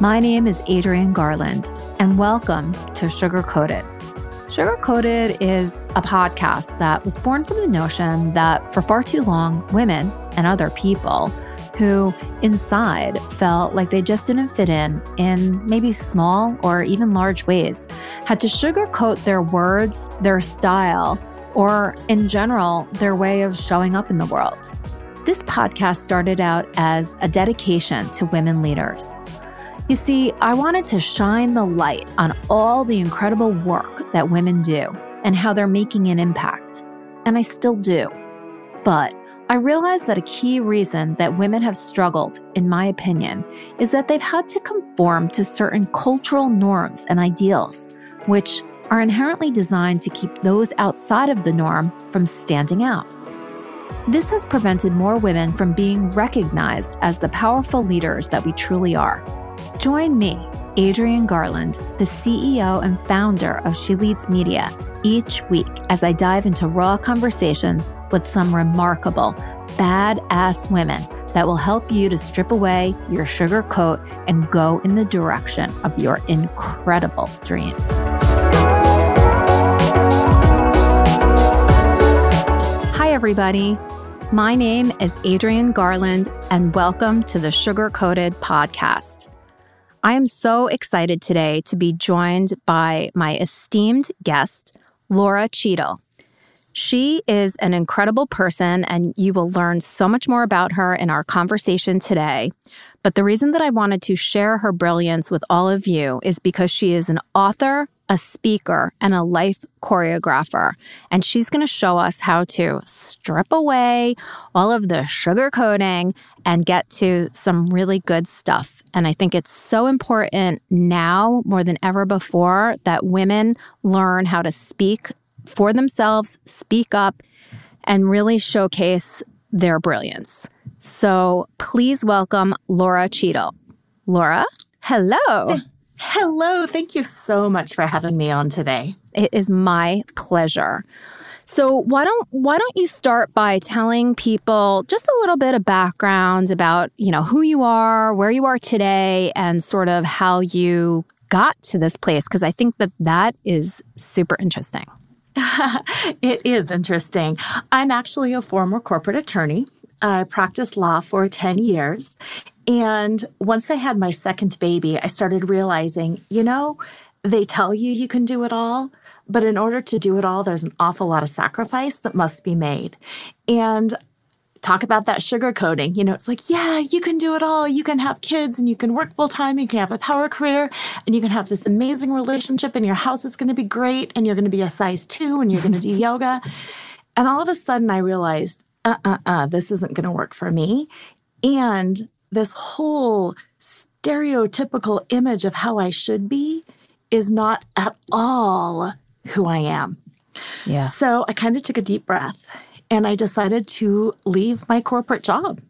My name is Adrienne Garland, and welcome to Sugar Coated. Sugar Coated is a podcast that was born from the notion that for far too long, women and other people who inside felt like they just didn't fit in in maybe small or even large ways had to sugarcoat their words, their style, or in general, their way of showing up in the world. This podcast started out as a dedication to women leaders. You see, I wanted to shine the light on all the incredible work that women do and how they're making an impact. And I still do. But I realized that a key reason that women have struggled, in my opinion, is that they've had to conform to certain cultural norms and ideals, which are inherently designed to keep those outside of the norm from standing out. This has prevented more women from being recognized as the powerful leaders that we truly are. Join me, Adrienne Garland, the CEO and founder of She Leads Media, each week as I dive into raw conversations with some remarkable, badass women that will help you to strip away your sugar coat and go in the direction of your incredible dreams. Hi, everybody. My name is Adrienne Garland, and welcome to the Sugar Coated Podcast. I am so excited today to be joined by my esteemed guest, Laura Cheadle. She is an incredible person, and you will learn so much more about her in our conversation today. But the reason that I wanted to share her brilliance with all of you is because she is an author, a speaker, and a life choreographer. And she's going to show us how to strip away all of the sugar coating and get to some really good stuff. And I think it's so important now more than ever before that women learn how to speak for themselves, speak up, and really showcase their brilliance. So please welcome Laura Cheadle. Laura, hello. Hello. Thank you so much for having me on today. It is my pleasure. So why don't why don't you start by telling people just a little bit of background about, you know, who you are, where you are today and sort of how you got to this place because I think that that is super interesting. it is interesting. I'm actually a former corporate attorney. I practiced law for 10 years and once I had my second baby, I started realizing, you know, they tell you you can do it all, but in order to do it all, there's an awful lot of sacrifice that must be made. And talk about that sugar coating. You know, it's like, yeah, you can do it all. You can have kids and you can work full time. You can have a power career and you can have this amazing relationship and your house is going to be great and you're going to be a size two and you're going to do yoga. And all of a sudden I realized, uh uh uh, this isn't going to work for me. And this whole stereotypical image of how I should be is not at all who I am. Yeah. So I kind of took a deep breath and I decided to leave my corporate job.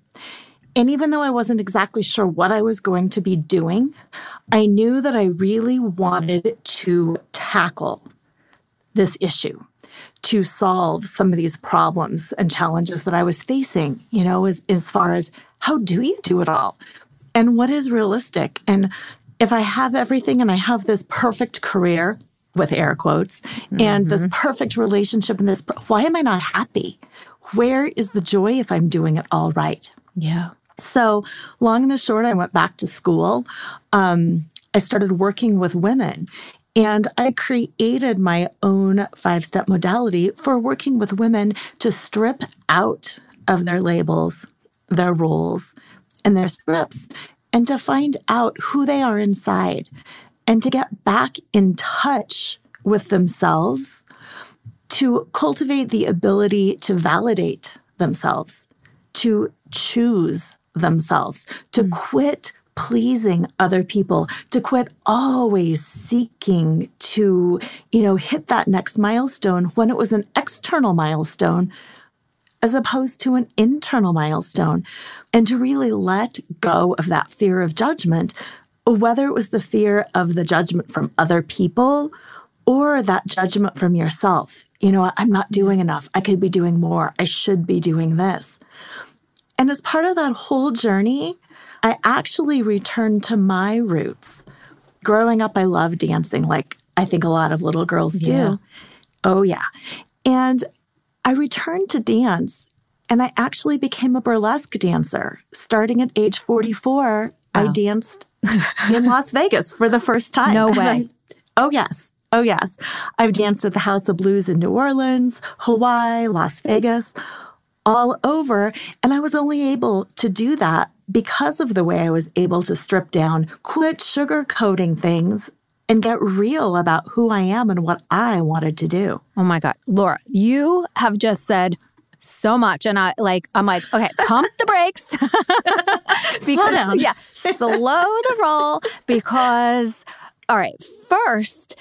And even though I wasn't exactly sure what I was going to be doing, I knew that I really wanted to tackle this issue, to solve some of these problems and challenges that I was facing, you know, as, as far as how do you do it all? And what is realistic? And if I have everything and I have this perfect career, with air quotes, mm-hmm. and this mm-hmm. perfect relationship and this, why am I not happy? Where is the joy if I'm doing it all right? Yeah. So, long and the short, I went back to school. Um, I started working with women and I created my own five step modality for working with women to strip out of their labels, their roles, and their scripts, and to find out who they are inside and to get back in touch with themselves, to cultivate the ability to validate themselves, to choose themselves, to mm. quit pleasing other people, to quit always seeking to, you know, hit that next milestone when it was an external milestone as opposed to an internal milestone, and to really let go of that fear of judgment, whether it was the fear of the judgment from other people or that judgment from yourself. You know, I'm not doing enough. I could be doing more. I should be doing this. And as part of that whole journey, I actually returned to my roots. Growing up, I loved dancing like I think a lot of little girls do. Yeah. Oh, yeah. And I returned to dance and I actually became a burlesque dancer. Starting at age 44, I danced in Las Vegas for the first time. No way. Oh, yes. Oh, yes. I've danced at the House of Blues in New Orleans, Hawaii, Las Vegas, all over. And I was only able to do that because of the way I was able to strip down, quit sugarcoating things, and get real about who I am and what I wanted to do. Oh my God. Laura, you have just said so much. And I like, I'm like, okay, pump the brakes. because, down. Yeah, slow the roll because, all right, first,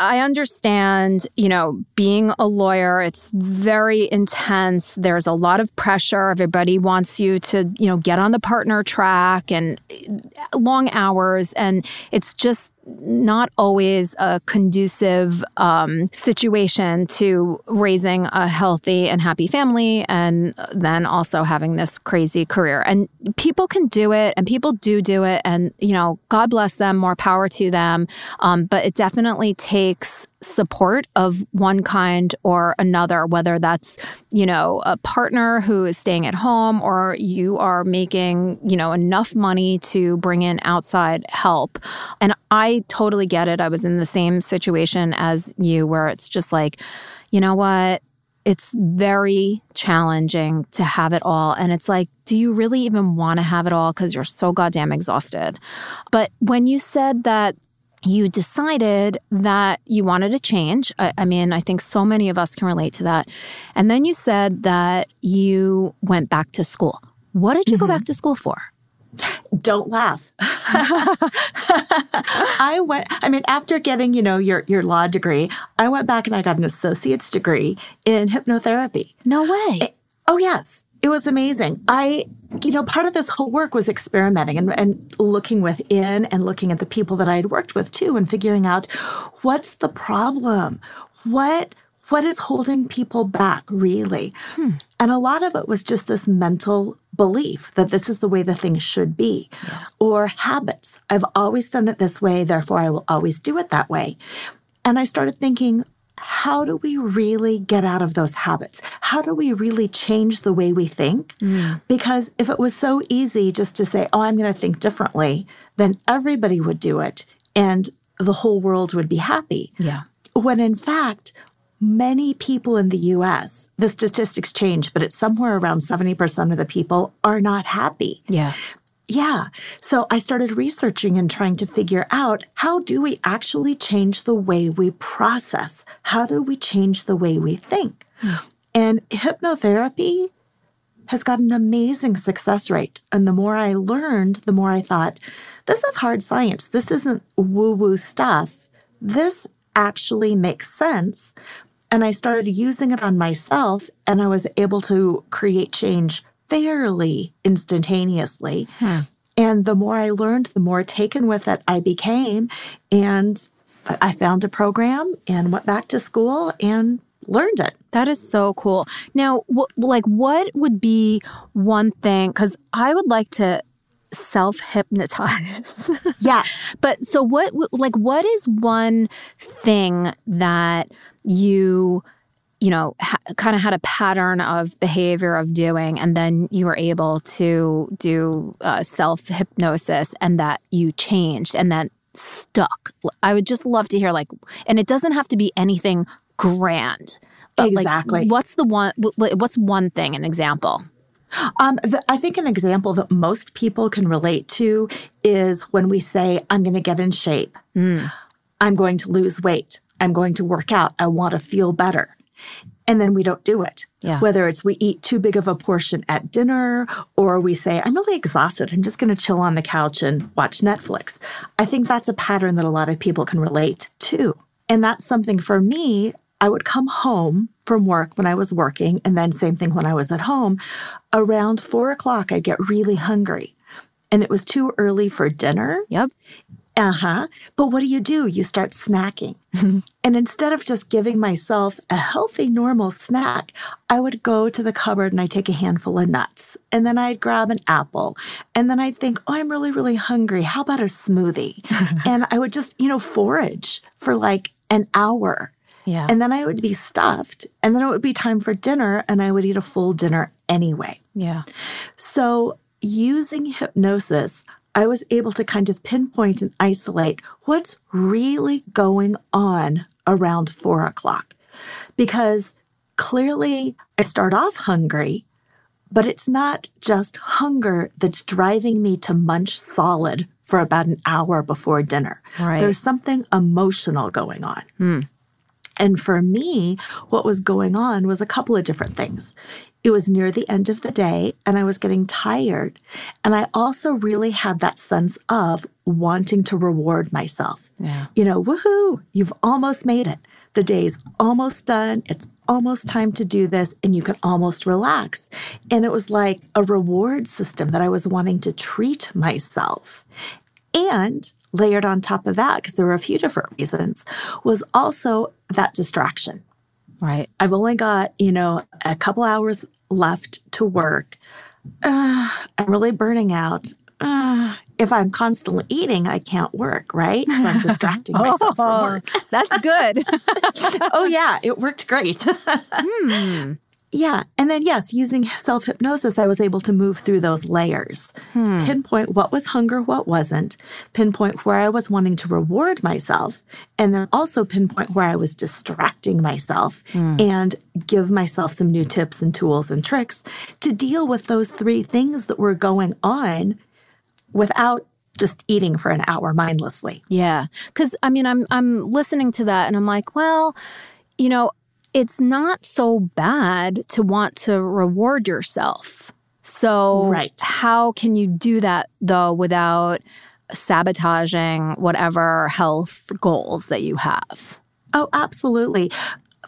I understand, you know, being a lawyer, it's very intense. There's a lot of pressure. Everybody wants you to, you know, get on the partner track and eh, long hours. And it's just not always a conducive um, situation to raising a healthy and happy family and then also having this crazy career. And people can do it and people do do it. And, you know, God bless them, more power to them. Um, but it definitely takes support of one kind or another, whether that's, you know, a partner who is staying at home or you are making, you know, enough money to bring in outside help. And I totally get it. I was in the same situation as you where it's just like, you know what? It's very challenging to have it all. And it's like, do you really even want to have it all? Because you're so goddamn exhausted. But when you said that you decided that you wanted to change. I, I mean, I think so many of us can relate to that. And then you said that you went back to school. What did you go mm-hmm. back to school for? Don't laugh. I went, I mean, after getting, you know, your, your law degree, I went back and I got an associate's degree in hypnotherapy. No way. Eh, oh, yes. It was amazing. I, you know, part of this whole work was experimenting and, and looking within and looking at the people that I had worked with too and figuring out what's the problem? What what is holding people back really? Hmm. And a lot of it was just this mental belief that this is the way the thing should be or habits. I've always done it this way, therefore I will always do it that way. And I started thinking, how do we really get out of those habits? How do we really change the way we think? Mm. Because if it was so easy just to say, oh, I'm going to think differently, then everybody would do it and the whole world would be happy. Yeah. When in fact, many people in the US, the statistics change, but it's somewhere around 70% of the people are not happy. Yeah. Yeah. So I started researching and trying to figure out how do we actually change the way we process? How do we change the way we think? Hmm. And hypnotherapy has got an amazing success rate. And the more I learned, the more I thought, this is hard science. This isn't woo woo stuff. This actually makes sense. And I started using it on myself, and I was able to create change fairly instantaneously. Hmm. And the more I learned, the more taken with it I became. And I I found a program and went back to school and learned it. That is so cool. Now, wh- like, what would be one thing? Because I would like to self hypnotize. Yes. but so, what, like, what is one thing that you, you know, ha- kind of had a pattern of behavior of doing, and then you were able to do uh, self hypnosis and that you changed and that stuck? I would just love to hear, like, and it doesn't have to be anything grand. But like, Exactly. what's the one? What's one thing? An example? Um, the, I think an example that most people can relate to is when we say, I'm going to get in shape. I'm going to lose weight. I'm going to work out. I want to feel better. And then we don't do it. Yeah. Whether it's we eat too big of a portion at dinner or we say, I'm really exhausted. I'm just going to chill on the couch and watch Netflix. I think that's a pattern that a lot of people can relate to. And that's something for me. I would come home from work when I was working, and then same thing when I was at home. Around four o'clock, I'd get really hungry. And it was too early for dinner. Yep. Uh huh. But what do you do? You start snacking. and instead of just giving myself a healthy, normal snack, I would go to the cupboard and I'd take a handful of nuts. And then I'd grab an apple. And then I'd think, oh, I'm really, really hungry. How about a smoothie? and I would just, you know, forage for like an hour. Yeah. And then I would be stuffed. And then it would be time for dinner. And I would eat a full dinner anyway. yeah. So, using hypnosis, I was able to kind of pinpoint and isolate what's really going on around four o'clock. Because clearly I start off hungry, but it's not just hunger that's driving me to munch solid for about an hour before dinner. Right. There's something emotional going on. Hmm. And for me, what was going on was a couple of different things. It was near the end of the day and I was getting tired. And I also really had that sense of wanting to reward myself. Yeah. You know, woohoo, you've almost made it. The day's almost done. It's almost time to do this, and you can almost relax. And it was like a reward system that I was wanting to treat myself. And layered on top of that, because there were a few different reasons, was also that distraction. Right. I've only got, you know, a couple hours left to work. Uh, I'm really burning out. Uh, if I'm constantly eating, I can't work, right? So I'm distracting myself from work. that's good. oh, yeah, it worked great. hmm. Yeah. And then, yes, using self hypnosis, I was able to move through those layers, hmm. pinpoint what was hunger, what wasn't, pinpoint where I was wanting to reward myself, and then also pinpoint where I was distracting myself hmm. and give myself some new tips and tools and tricks to deal with those three things that were going on without just eating for an hour mindlessly. Yeah. Cuz I mean I'm I'm listening to that and I'm like, well, you know, it's not so bad to want to reward yourself. So Right. how can you do that though without sabotaging whatever health goals that you have? Oh, absolutely.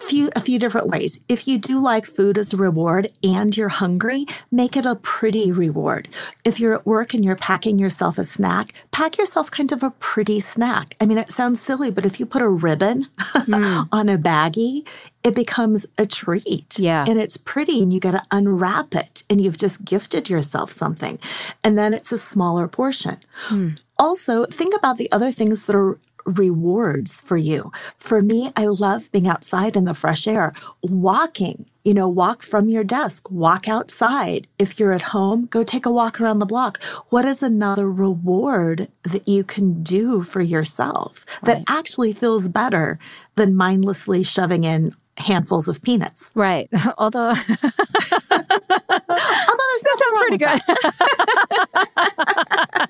A few a few different ways. If you do like food as a reward and you're hungry, make it a pretty reward. If you're at work and you're packing yourself a snack, pack yourself kind of a pretty snack. I mean, it sounds silly, but if you put a ribbon hmm. on a baggie, it becomes a treat. Yeah. And it's pretty and you got to unwrap it and you've just gifted yourself something. And then it's a smaller portion. Hmm. Also, think about the other things that are rewards for you. For me, I love being outside in the fresh air, walking, you know, walk from your desk, walk outside. If you're at home, go take a walk around the block. What is another reward that you can do for yourself that actually feels better than mindlessly shoving in handfuls of peanuts? Right. Although Although there's that sounds pretty good.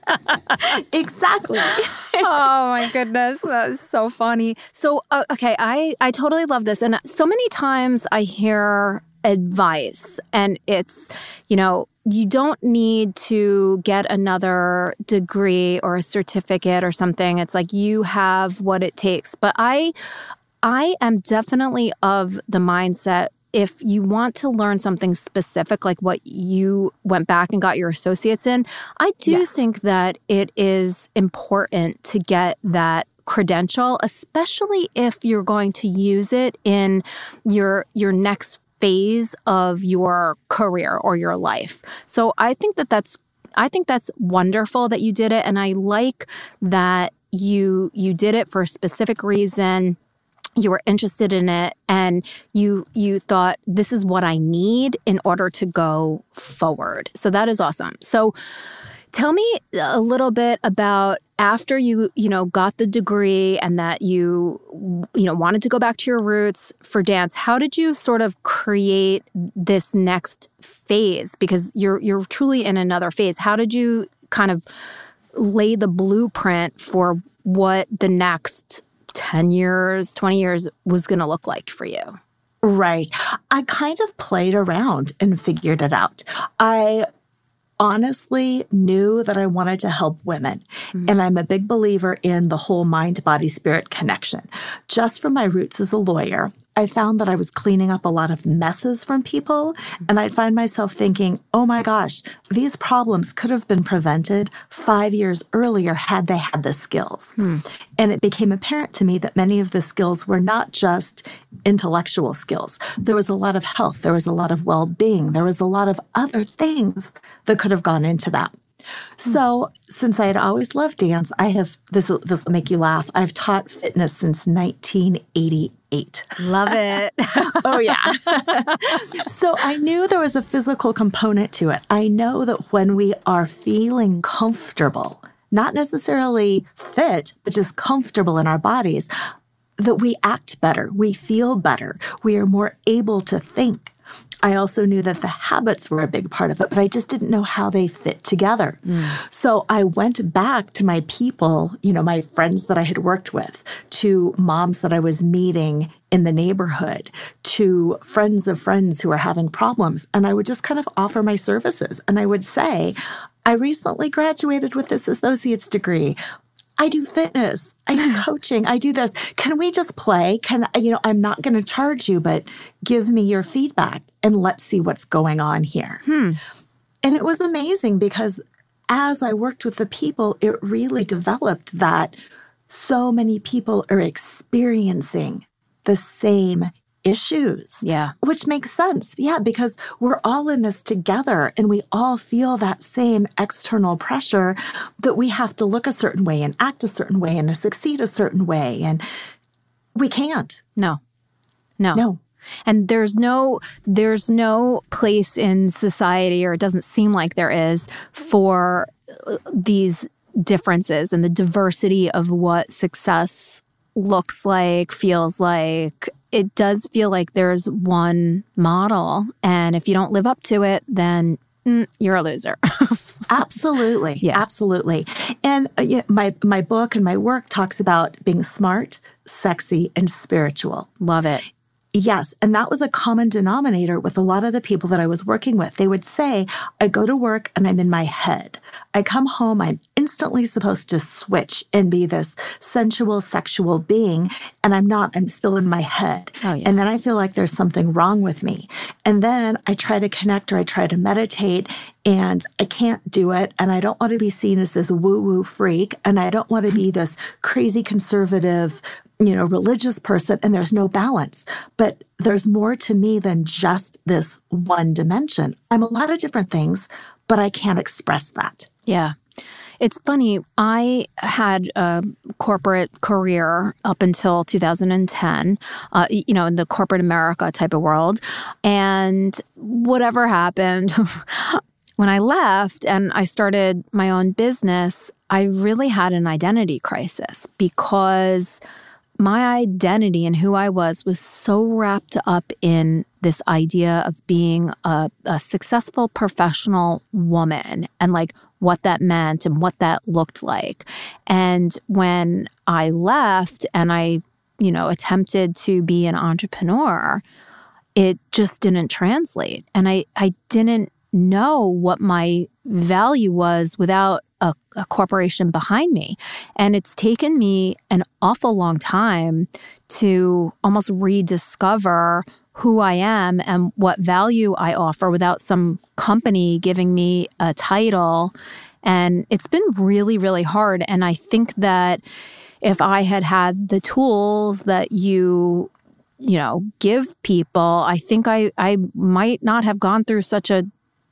exactly. oh my goodness that's so funny. So uh, okay i i totally love this and so many times i hear advice and it's you know you don't need to get another degree or a certificate or something. It's like you have what it takes. But i i am definitely of the mindset if you want to learn something specific like what you went back and got your associates in i do Yes. think that it is important to get that credential especially if you're going to use it in your your next phase of your career or your life so i think that that's i think that's wonderful that you did it and i like that you you did it for a specific reason you were interested in it and you you thought this is what I need in order to go forward. So that is awesome. So tell me a little bit about after you you know got the degree and that you you know wanted to go back to your roots for dance how did you sort of create this next phase because you're you're truly in another phase how did you kind of lay the blueprint for what the next 10 years, 20 years was going to look like for you. Right. I kind of played around and figured it out. I honestly knew that I wanted to help women. Mm-hmm. And I'm a big believer in the whole mind, body, spirit connection. Just from my roots as a lawyer, I found that I was cleaning up a lot of messes from people. And I'd find myself thinking, oh my gosh, these problems could have been prevented five years earlier had they had the skills. Hmm. And it became apparent to me that many of the skills were not just intellectual skills. There was a lot of health, there was a lot of well being, there was a lot of other things that could have gone into that. So, since I had always loved dance, I have this. This will make you laugh. I've taught fitness since 1988. Love it. oh yeah. so I knew there was a physical component to it. I know that when we are feeling comfortable, not necessarily fit, but just comfortable in our bodies, that we act better, we feel better, we are more able to think. I also knew that the habits were a big part of it, but I just didn't know how they fit together. Mm. So I went back to my people, you know, my friends that I had worked with, to moms that I was meeting in the neighborhood, to friends of friends who were having problems. And I would just kind of offer my services. And I would say, I recently graduated with this associate's degree. I do fitness, I do coaching, I do this. Can we just play? Can, you know, I'm not going to charge you, but give me your feedback and let's see what's going on here. Hmm. And it was amazing because as I worked with the people, it really developed that so many people are experiencing the same issues. Yeah. Which makes sense. Yeah, because we're all in this together and we all feel that same external pressure that we have to look a certain way and act a certain way and succeed a certain way. And we can't. No. No. No. And there's no there's no place in society or it doesn't seem like there is for uh, these differences and the diversity of what success looks like, feels like, it does feel like there's one model. And if you don't live up to it, then mm, you're a loser. absolutely. Yeah. Absolutely. And uh, yeah, my, my book and my work talks about being smart, sexy, and spiritual. Love it. Yes. And that was a common denominator with a lot of the people that I was working with. They would say, I go to work and I'm in my head. I come home, I'm instantly supposed to switch and be this sensual, sexual being. And I'm not, I'm still in my head. Oh, yeah. And then I feel like there's something wrong with me. And then I try to connect or I try to meditate and I can't do it. And I don't want to be seen as this woo woo freak. And I don't want to be this crazy conservative you know, religious person and there's no balance. But there's more to me than just this one dimension. I'm a lot of different things, but I can't express that. Yeah. It's funny. I had a corporate career up until 2010, uh, you know, in the corporate America type of world. And whatever happened, when I left and I started my own business, I really had an identity crisis because my identity and who I was was so wrapped up in this idea of being a, a, successful professional woman and like what that meant and what that looked like. And when I left and I, you know, attempted to be an entrepreneur, it just didn't translate. And I, I didn't know what my value was without a, a, corporation behind me. And it's taken me an awful long time to almost rediscover who I am and what value I offer without some company giving me a title. And it's been really, really hard. And I think that if I had had the tools that you you know give people i think i i might not have gone through such a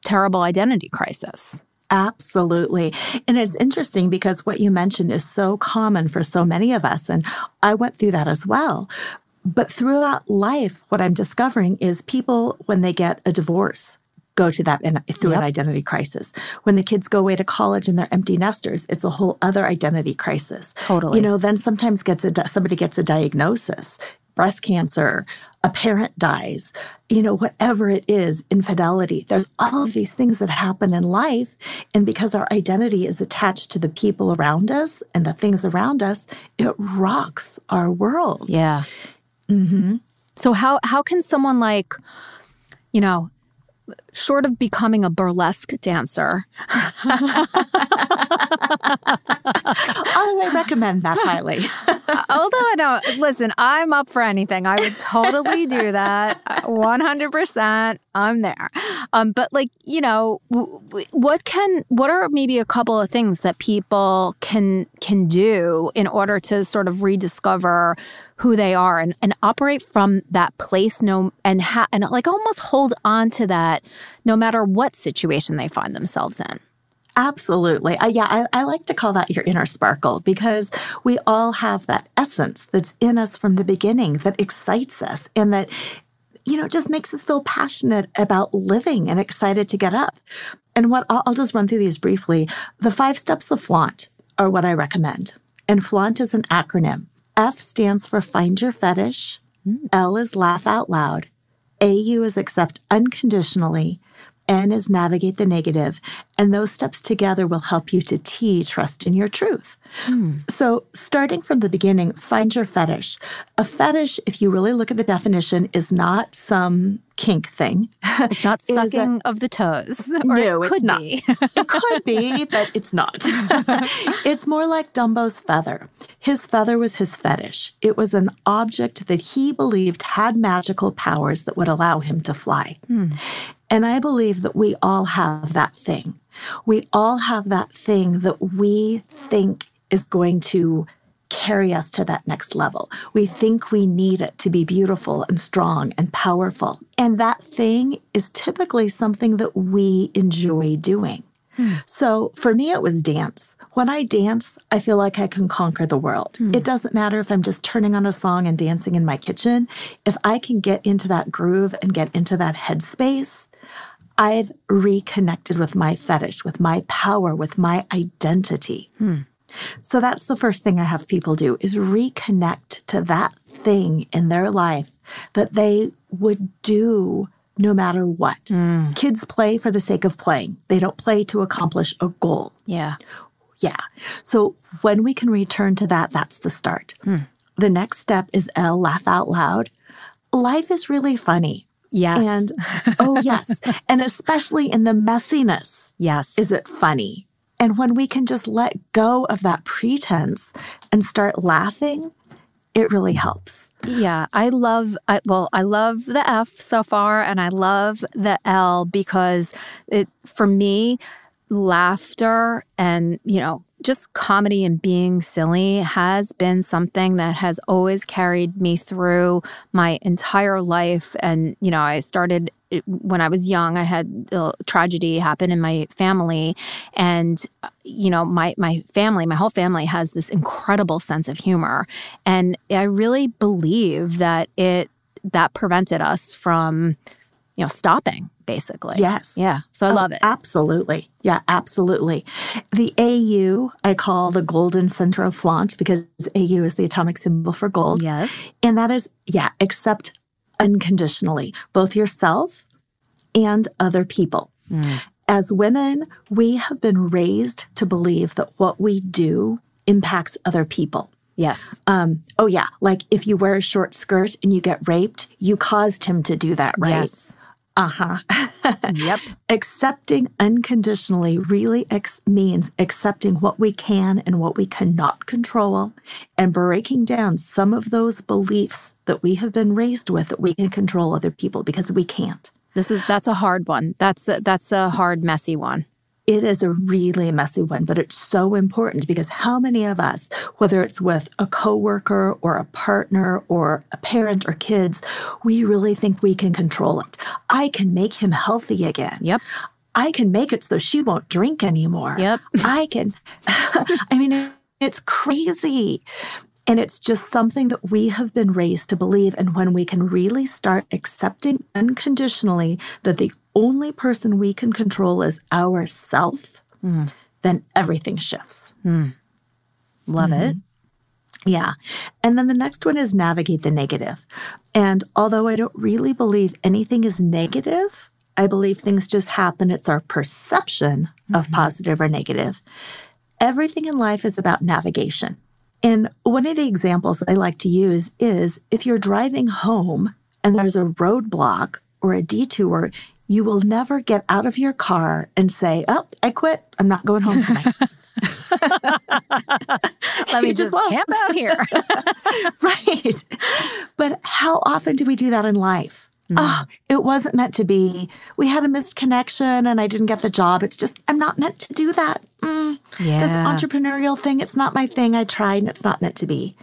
terrible identity crisis Absolutely. And it's interesting because what you mentioned is so common for so many of us. And I went through that as well. But throughout life, what I'm discovering is people, when they get a divorce, go to that in, through yep. an identity crisis. When the kids go away to college and they're empty nesters, it's a whole other identity crisis. Totally. You know, then sometimes gets a somebody gets a diagnosis breast cancer, a parent dies, you know, whatever it is, infidelity. There's all of these things that happen in life. And because our identity is attached to the people around us and the things around us, it rocks our world. Yeah. Mm-hmm. So how how can someone like, you know, short of becoming a burlesque dancer. I would recommend that highly. Although I don't listen, I'm up for anything. I would totally do that. 100%. I'm there. Um, but like, you know, what can what are maybe a couple of things that people can can do in order to sort of rediscover who they are and, and operate from that place no and ha- and like almost hold on to that no matter what situation they find themselves in. Absolutely. Uh, yeah, I, I, like to call that your inner sparkle because we all have that essence that's in us from the beginning that excites us and that, you know, just makes us feel passionate about living and excited to get up. And what I'll, I'll just run through these briefly. The five steps of flaunt are what I recommend. And flaunt is an acronym. F stands for find your fetish. Mm. L is laugh out loud. AU is accept unconditionally. N is navigate the negative, and those steps together will help you to T, trust in your truth. Hmm. So, starting from the beginning, find your fetish. A fetish, if you really look at the definition, is not some kink thing. It's not sucking a, of the toes. no, it it's not. it could be, but it's not. it's more like Dumbo's feather. His feather was his fetish. It was an object that he believed had magical powers that would allow him to fly. Hmm. And I believe that we all have that thing. We all have that thing that we think is going to carry us to that next level. We think we need it to be beautiful and strong and powerful. And that thing is typically something that we enjoy doing. Hmm. So for me, it was dance. When I dance, I feel like I can conquer the world. Hmm. It doesn't matter if I'm just turning on a song and dancing in my kitchen. If I can get into that groove and get into that headspace, I've reconnected with my fetish, with my power, with my identity. Hmm. So that's the first thing I have people do is reconnect to that thing in their life that they would do no matter what. Mm. Kids play for the sake of playing. They don't play to accomplish a goal. Yeah. Yeah. So when we can return to that, that's the start. Mm. The next step is L, laugh out loud. Life is really funny. Yes. And oh, yes. and especially in the messiness. Yes. Is it funny? And when we can just let go of that pretense and start laughing, it really helps. Yeah, I love I, well, I love the F so far and I love the L because it for me laughter and, you know, just comedy and being silly has been something that has always carried me through my entire life. And, you know, I started when I was young, I had a tragedy happen in my family. And, you know, my, my family, my whole family has this incredible sense of humor. And I really believe that it, that prevented us from, you know, stopping basically. Yes. Yeah. So I oh, love it. Absolutely. Yeah, absolutely. The AU I call the golden center of flaunt because AU is the atomic symbol for gold. Yes. And that is, yeah, accept unconditionally, both yourself and other people. Mm. As women, we have been raised to believe that what we do impacts other people. Yes. Um, oh, yeah. Like if you wear a short skirt and you get raped, you caused him to do that, right? Yes. Uh huh. yep. Accepting unconditionally really ex- means accepting what we can and what we cannot control and breaking down some of those beliefs that we have been raised with that we can control other people because we can't. This is that's a hard one. That's a, that's a hard messy one. It is a really messy one, but it's so important because how many of us, whether it's with a coworker or a partner or a parent or kids, we really think we can control it. I can make him healthy again. Yep. I can make it so she won't drink anymore. Yep. I can. I mean, it's crazy. And it's just something that we have been raised to believe. And when we can really start accepting unconditionally that the only person we can control is ourself, mm. then everything shifts. Mm. Love mm-hmm. it. Yeah. And then the next one is navigate the negative. And although I don't really believe anything is negative, I believe things just happen. It's our perception mm-hmm. of positive or negative. Everything in life is about navigation. And one of the examples I like to use is if you're driving home and there's a roadblock or a detour, you will never get out of your car and say, Oh, I quit. I'm not going home tonight. Let me just, just camp out here. right. But how often do we do that in life? Mm. Oh, it wasn't meant to be. We had a missed connection and I didn't get the job. It's just, I'm not meant to do that. Mm. Yeah. This entrepreneurial thing, it's not my thing. I tried and it's not meant to be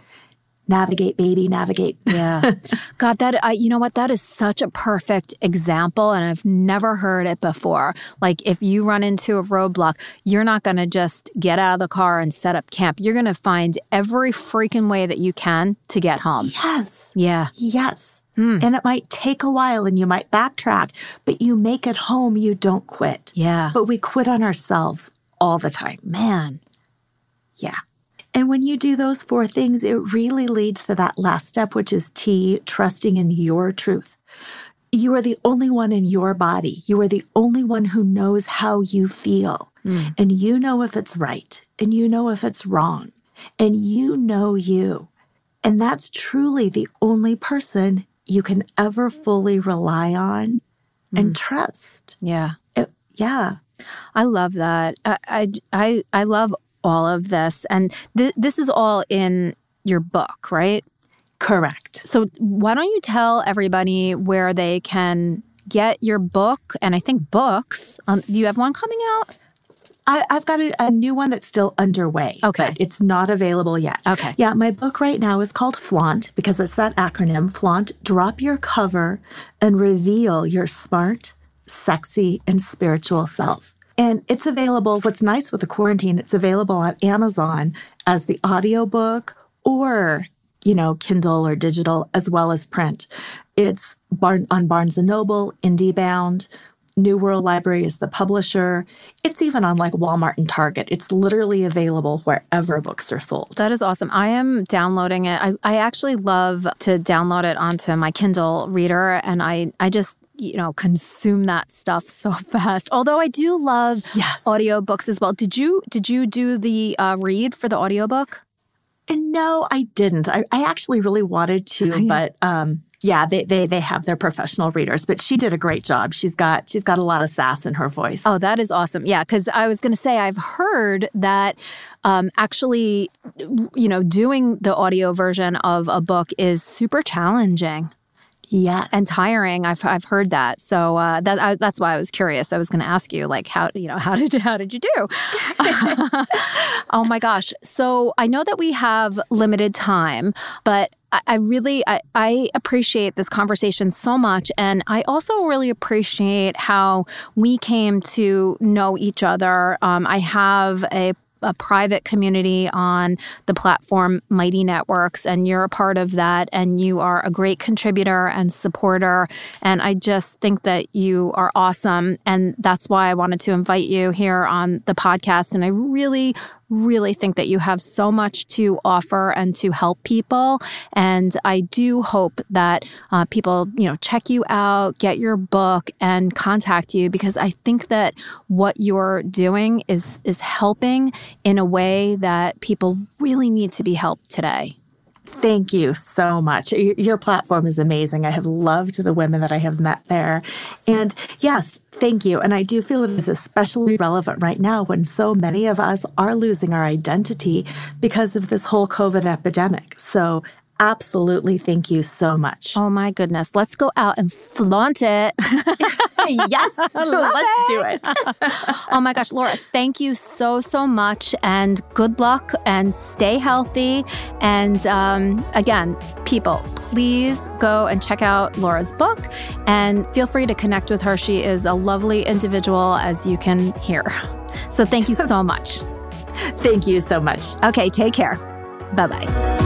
navigate baby navigate. Yeah. God that I, you know what? That is such a perfect example and i've never heard it before. Like if you run into a roadblock you're not going to just get out of the car and set up camp. You're going to find every freaking way that you can to get home. Yes. Yeah. Yes. Hmm. and it might take a while and you might backtrack but you make it home you don't quit. Yeah. But we quit on ourselves all the time. Man. Yeah and when you do those four things, it really leads to that last step, which is T, trusting in your truth. You are the only one in your body. You are the only one who knows how you feel. Mm. And you know if it's right and you know if it's wrong. And you know you. And that's truly the only person you can ever fully rely on mm. and trust. Yeah. It, yeah. I love that. I, I, I, I love all of this. And th- this is all in your book, right? Correct. So, why don't you tell everybody where they can get your book? And I think books. Um, do you have one coming out? I, have got a, a, new one that's still underway. Okay. it's not available yet. Okay. Yeah, my book right now is called Flaunt because it's that acronym Flaunt, drop your cover and reveal your smart, sexy, and spiritual self. And it's available. What's nice with the quarantine, it's available on Amazon as the audiobook or, you know, Kindle or digital as well as print. It's on Barnes and Noble, IndieBound, New World Library is the publisher. It's even on like Walmart and Target. It's literally available wherever books are sold. That is awesome. I am downloading it. I, I actually love to download it onto my Kindle reader and I I just you know consume that stuff so fast. Although i do love yes. audiobooks as well. Did you did you do the uh, read for the audiobook? And no i didn't. I, I actually really wanted to but um yeah they, they they have their professional readers but she did a great job. She's got she's got a lot of sass in her voice. Oh that is awesome. Yeah because i was going to say i've heard that um, actually you know doing the audio version of a book is super challenging Yes. And tiring. I've, I've heard that. So uh, that I, that's why I was curious. I was going to ask you, like, how you know how did how did you do? oh my gosh. So I know that we have limited time, but I, I really I, I appreciate this conversation so much, and I also really appreciate how we came to know each other. Um, I have a a private community on the platform Mighty Networks, and you're a part of that, and you are a great contributor and supporter. And I just think that you are awesome. And that's why I wanted to invite you here on the podcast. And I really, really think that you have so much to offer and to help people. And I do hope that uh, people, you know, check you out, get your book, and contact you because I think that what you're doing is is helping in a way that people really need to be helped today. Thank you so much. Your platform is amazing. I have loved the women that I have met there. And yes, thank you. And I do feel it is especially relevant right now when so many of us are losing our identity because of this whole COVID epidemic. So Absolutely. Thank you so much. Oh my goodness. Let's go out and flaunt it. yes. Let's it. do it. oh my gosh, Laura, thank you so, so much. And good luck and stay healthy. And um, again, people, please go and check out Laura's book and feel free to connect with her. She is a lovely individual, as you can hear. So thank you so much. thank you so much. Okay, take care. Bye bye.